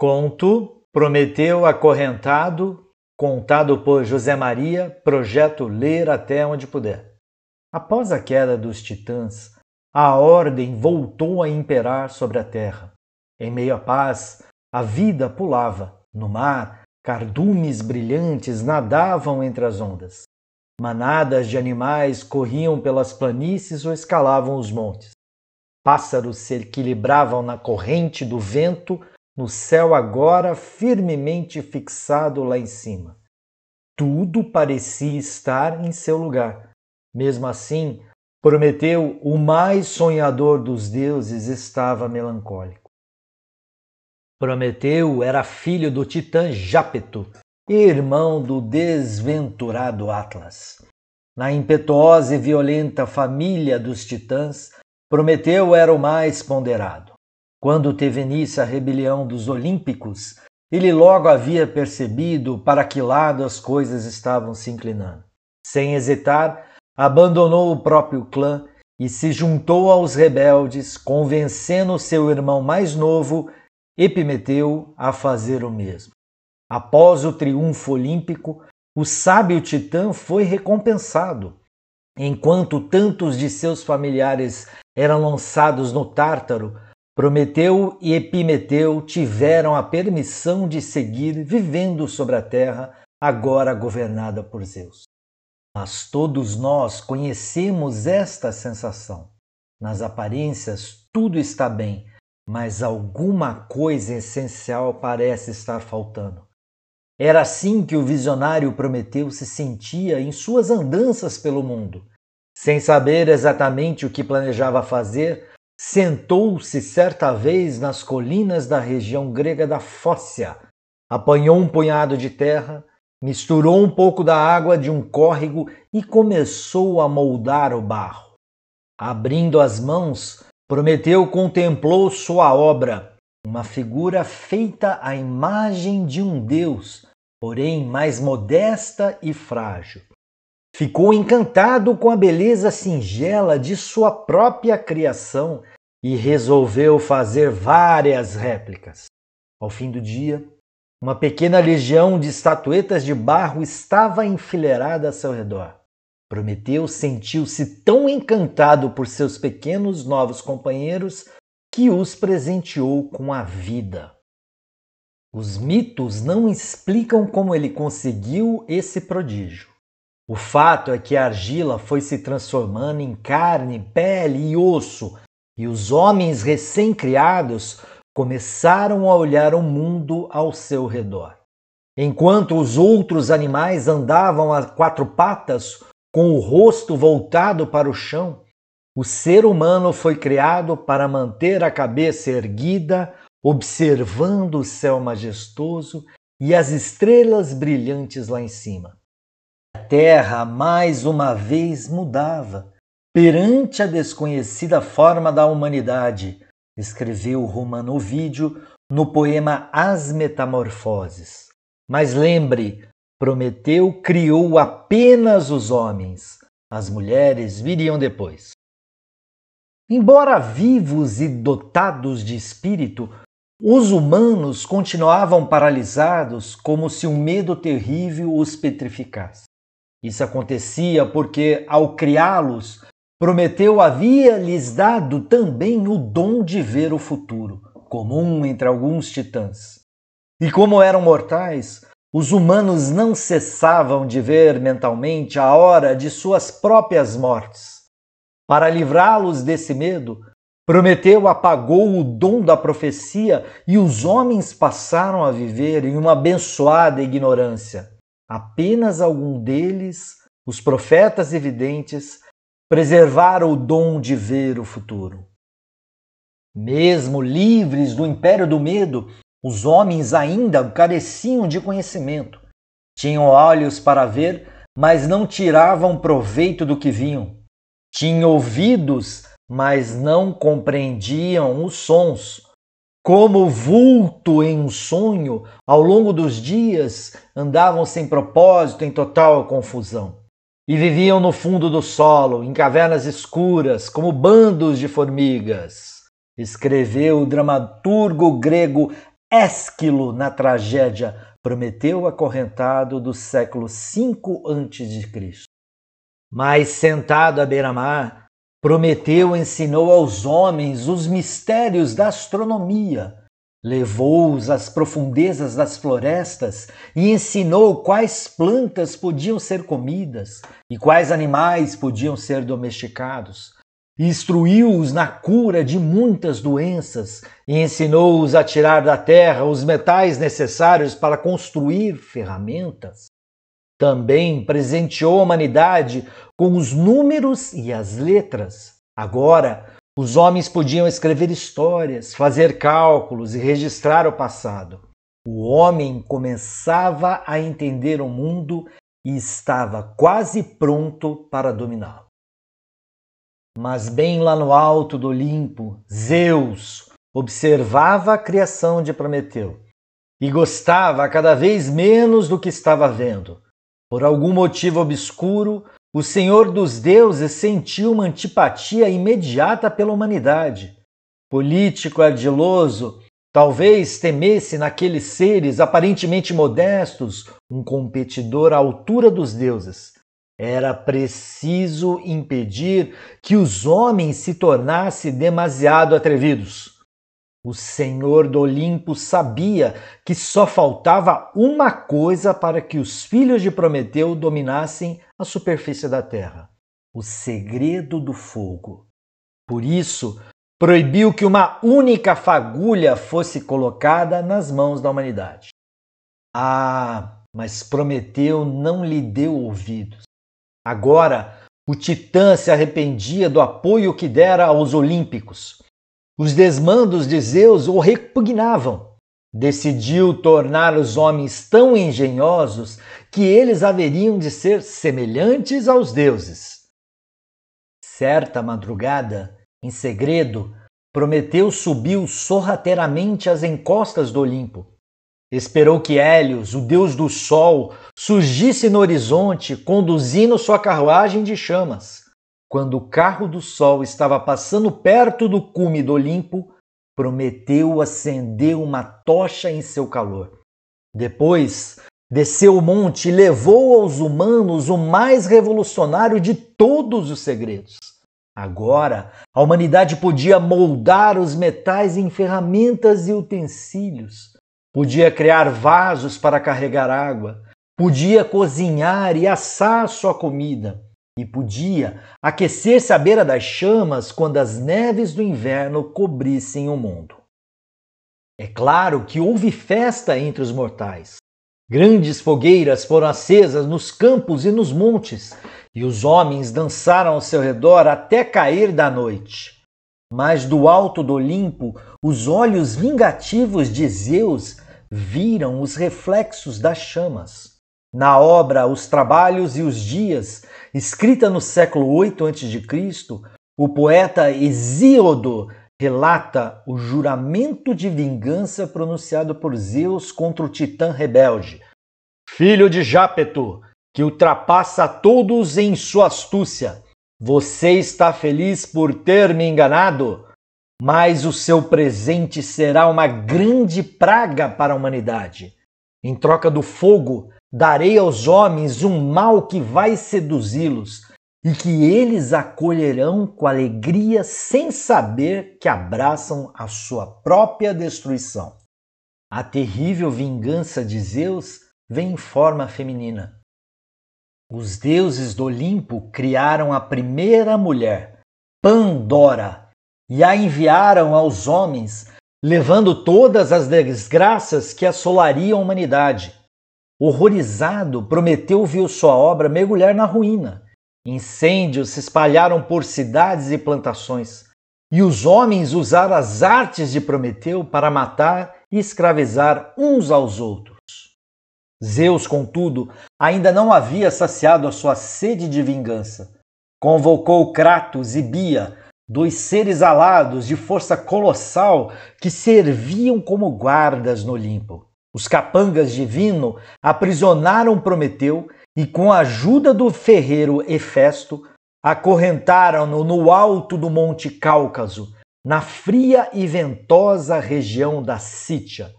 Conto Prometeu Acorrentado, contado por José Maria, projeto Ler até onde puder. Após a queda dos titãs, a ordem voltou a imperar sobre a terra. Em meio à paz, a vida pulava. No mar, cardumes brilhantes nadavam entre as ondas. Manadas de animais corriam pelas planícies ou escalavam os montes. Pássaros se equilibravam na corrente do vento no céu agora firmemente fixado lá em cima. Tudo parecia estar em seu lugar. Mesmo assim, Prometeu, o mais sonhador dos deuses, estava melancólico. Prometeu era filho do titã Jápeto, irmão do desventurado Atlas. Na impetuosa e violenta família dos titãs, Prometeu era o mais ponderado. Quando teve início a rebelião dos Olímpicos, ele logo havia percebido para que lado as coisas estavam se inclinando. Sem hesitar, abandonou o próprio clã e se juntou aos rebeldes, convencendo seu irmão mais novo, Epimeteu, a fazer o mesmo. Após o triunfo olímpico, o sábio titã foi recompensado. Enquanto tantos de seus familiares eram lançados no Tártaro, Prometeu e Epimeteu tiveram a permissão de seguir vivendo sobre a terra, agora governada por Zeus. Mas todos nós conhecemos esta sensação. Nas aparências, tudo está bem, mas alguma coisa essencial parece estar faltando. Era assim que o visionário Prometeu se sentia em suas andanças pelo mundo. Sem saber exatamente o que planejava fazer, sentou-se certa vez nas colinas da região grega da Fócia, apanhou um punhado de terra, misturou um pouco da água de um córrego e começou a moldar o barro. Abrindo as mãos, Prometeu contemplou sua obra, uma figura feita à imagem de um deus, porém mais modesta e frágil. Ficou encantado com a beleza singela de sua própria criação e resolveu fazer várias réplicas. Ao fim do dia, uma pequena legião de estatuetas de barro estava enfileirada a seu redor. Prometeu sentiu-se tão encantado por seus pequenos novos companheiros que os presenteou com a vida. Os mitos não explicam como ele conseguiu esse prodígio. O fato é que a argila foi se transformando em carne, pele e osso, e os homens recém-criados começaram a olhar o mundo ao seu redor. Enquanto os outros animais andavam a quatro patas, com o rosto voltado para o chão, o ser humano foi criado para manter a cabeça erguida, observando o céu majestoso e as estrelas brilhantes lá em cima terra mais uma vez mudava perante a desconhecida forma da humanidade, escreveu Romano Ovídio no poema As Metamorfoses. Mas lembre, Prometeu criou apenas os homens, as mulheres viriam depois. Embora vivos e dotados de espírito, os humanos continuavam paralisados como se um medo terrível os petrificasse. Isso acontecia porque, ao criá-los, Prometeu havia lhes dado também o dom de ver o futuro, comum entre alguns titãs. E como eram mortais, os humanos não cessavam de ver mentalmente a hora de suas próprias mortes. Para livrá-los desse medo, Prometeu apagou o dom da profecia e os homens passaram a viver em uma abençoada ignorância Apenas algum deles, os profetas evidentes, preservaram o dom de ver o futuro. Mesmo livres do império do medo, os homens ainda careciam de conhecimento. Tinham olhos para ver, mas não tiravam proveito do que viam. Tinham ouvidos, mas não compreendiam os sons. Como vulto em um sonho, ao longo dos dias andavam sem propósito, em total confusão. E viviam no fundo do solo, em cavernas escuras, como bandos de formigas. Escreveu o dramaturgo grego Ésquilo na tragédia Prometeu acorrentado do século V a.C. Mas sentado à beira-mar, Prometeu ensinou aos homens os mistérios da astronomia, levou-os às profundezas das florestas e ensinou quais plantas podiam ser comidas e quais animais podiam ser domesticados instruiu-os na cura de muitas doenças e ensinou-os a tirar da terra os metais necessários para construir ferramentas. Também presenteou a humanidade com os números e as letras. Agora, os homens podiam escrever histórias, fazer cálculos e registrar o passado. O homem começava a entender o mundo e estava quase pronto para dominá-lo. Mas bem lá no alto do Olimpo, Zeus observava a criação de Prometeu e gostava cada vez menos do que estava vendo. Por algum motivo obscuro, o Senhor dos Deuses sentiu uma antipatia imediata pela humanidade. Político ardiloso, talvez temesse naqueles seres aparentemente modestos um competidor à altura dos deuses era preciso impedir que os homens se tornassem demasiado atrevidos. O Senhor do Olimpo sabia que só faltava uma coisa para que os filhos de Prometeu dominassem a superfície da terra: o segredo do fogo. Por isso, proibiu que uma única fagulha fosse colocada nas mãos da humanidade. Ah, mas Prometeu não lhe deu ouvidos. Agora, o Titã se arrependia do apoio que dera aos Olímpicos. Os desmandos de Zeus o repugnavam. Decidiu tornar os homens tão engenhosos que eles haveriam de ser semelhantes aos deuses. Certa madrugada, em segredo, Prometeu subiu sorrateiramente às encostas do Olimpo Esperou que Hélios, o deus do sol, surgisse no horizonte, conduzindo sua carruagem de chamas. Quando o carro do sol estava passando perto do cume do Olimpo, Prometeu acendeu uma tocha em seu calor. Depois, desceu o monte e levou aos humanos o mais revolucionário de todos os segredos. Agora, a humanidade podia moldar os metais em ferramentas e utensílios podia criar vasos para carregar água, podia cozinhar e assar sua comida, e podia aquecer-se à beira das chamas quando as neves do inverno cobrissem o mundo. É claro que houve festa entre os mortais. Grandes fogueiras foram acesas nos campos e nos montes, e os homens dançaram ao seu redor até cair da noite. Mas do alto do Olimpo, os olhos vingativos de Zeus viram os reflexos das chamas. Na obra Os Trabalhos e os Dias, escrita no século 8 a.C., o poeta Hesíodo relata o juramento de vingança pronunciado por Zeus contra o titã rebelde. Filho de Jápeto, que ultrapassa todos em sua astúcia, você está feliz por ter me enganado? Mas o seu presente será uma grande praga para a humanidade. Em troca do fogo, darei aos homens um mal que vai seduzi-los e que eles acolherão com alegria sem saber que abraçam a sua própria destruição. A terrível vingança de Zeus vem em forma feminina. Os deuses do Olimpo criaram a primeira mulher, Pandora, e a enviaram aos homens, levando todas as desgraças que assolariam a humanidade. Horrorizado, Prometeu viu sua obra mergulhar na ruína. Incêndios se espalharam por cidades e plantações, e os homens usaram as artes de Prometeu para matar e escravizar uns aos outros. Zeus, contudo, ainda não havia saciado a sua sede de vingança. Convocou Kratos e Bia, dois seres alados de força colossal que serviam como guardas no Olimpo. Os capangas divino aprisionaram Prometeu e, com a ajuda do ferreiro Hefesto, acorrentaram-no no alto do Monte Cáucaso, na fria e ventosa região da Sítia.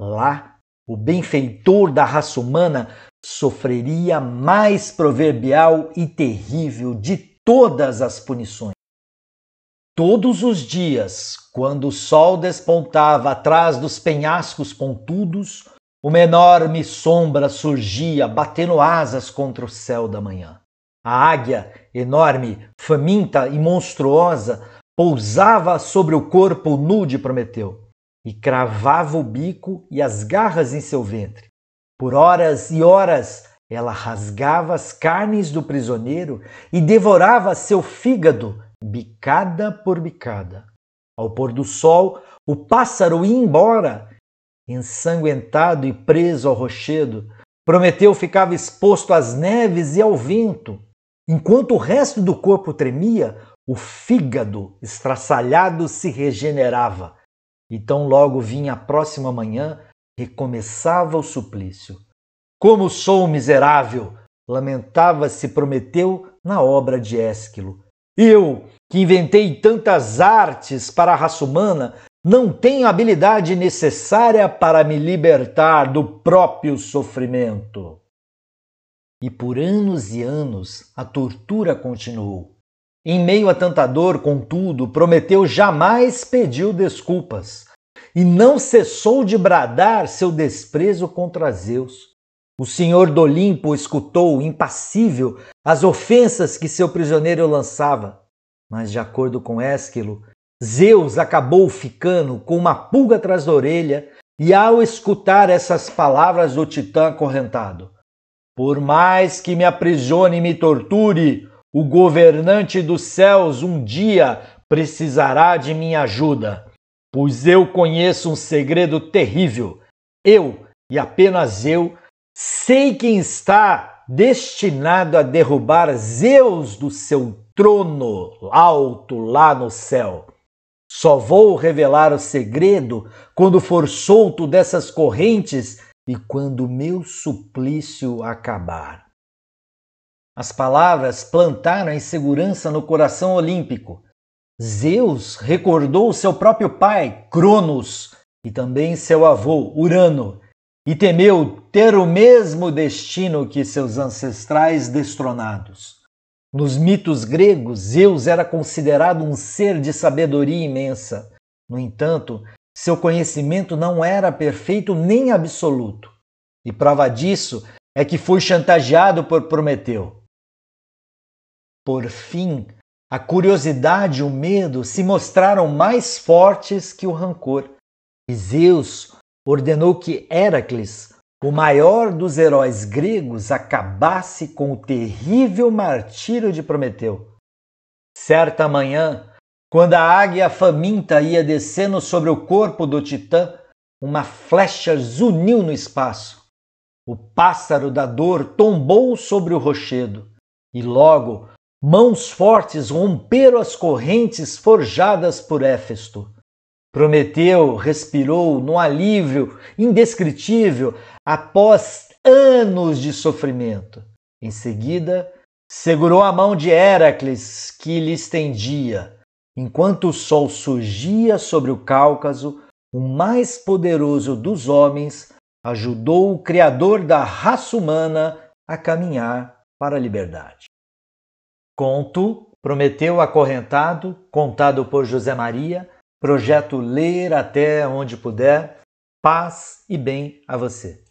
Lá, o benfeitor da raça humana sofreria mais proverbial e terrível de todas as punições. Todos os dias, quando o sol despontava atrás dos penhascos pontudos, uma enorme sombra surgia, batendo asas contra o céu da manhã. A águia, enorme, faminta e monstruosa, pousava sobre o corpo nu de Prometeu e cravava o bico e as garras em seu ventre. Por horas e horas ela rasgava as carnes do prisioneiro e devorava seu fígado, bicada por bicada. Ao pôr do sol, o pássaro ia embora, ensanguentado e preso ao rochedo. Prometeu ficava exposto às neves e ao vento. Enquanto o resto do corpo tremia, o fígado estraçalhado se regenerava. E tão logo vinha a próxima manhã, recomeçava o suplício. Como sou miserável! lamentava-se Prometeu na obra de Ésquilo. Eu, que inventei tantas artes para a raça humana, não tenho a habilidade necessária para me libertar do próprio sofrimento. E por anos e anos a tortura continuou. Em meio a tanta dor, contudo, Prometeu jamais pediu desculpas e não cessou de bradar seu desprezo contra Zeus. O senhor do Olimpo escutou, impassível, as ofensas que seu prisioneiro lançava. Mas, de acordo com Ésquilo, Zeus acabou ficando com uma pulga atrás da orelha e, ao escutar essas palavras do titã acorrentado, por mais que me aprisione e me torture, o governante dos céus um dia precisará de minha ajuda, pois eu conheço um segredo terrível. Eu, e apenas eu, sei quem está destinado a derrubar Zeus do seu trono alto lá no céu. Só vou revelar o segredo quando for solto dessas correntes e quando meu suplício acabar. As palavras plantaram a insegurança no coração olímpico. Zeus recordou seu próprio pai, Cronos, e também seu avô, Urano, e temeu ter o mesmo destino que seus ancestrais destronados. Nos mitos gregos, Zeus era considerado um ser de sabedoria imensa. No entanto, seu conhecimento não era perfeito nem absoluto. E prova disso é que foi chantageado por Prometeu. Por fim, a curiosidade e o medo se mostraram mais fortes que o rancor. E Zeus ordenou que Heracles, o maior dos heróis gregos, acabasse com o terrível martírio de Prometeu. Certa manhã, quando a águia faminta ia descendo sobre o corpo do titã, uma flecha zuniu no espaço. O pássaro da dor tombou sobre o rochedo, e logo mãos fortes romperam as correntes forjadas por Éfesto. Prometeu respirou num alívio indescritível após anos de sofrimento. Em seguida, segurou a mão de Heracles, que lhe estendia. Enquanto o sol surgia sobre o Cáucaso, o mais poderoso dos homens ajudou o Criador da raça humana a caminhar para a liberdade. Conto Prometeu Acorrentado, contado por José Maria Projeto Ler até onde puder. Paz e bem a você.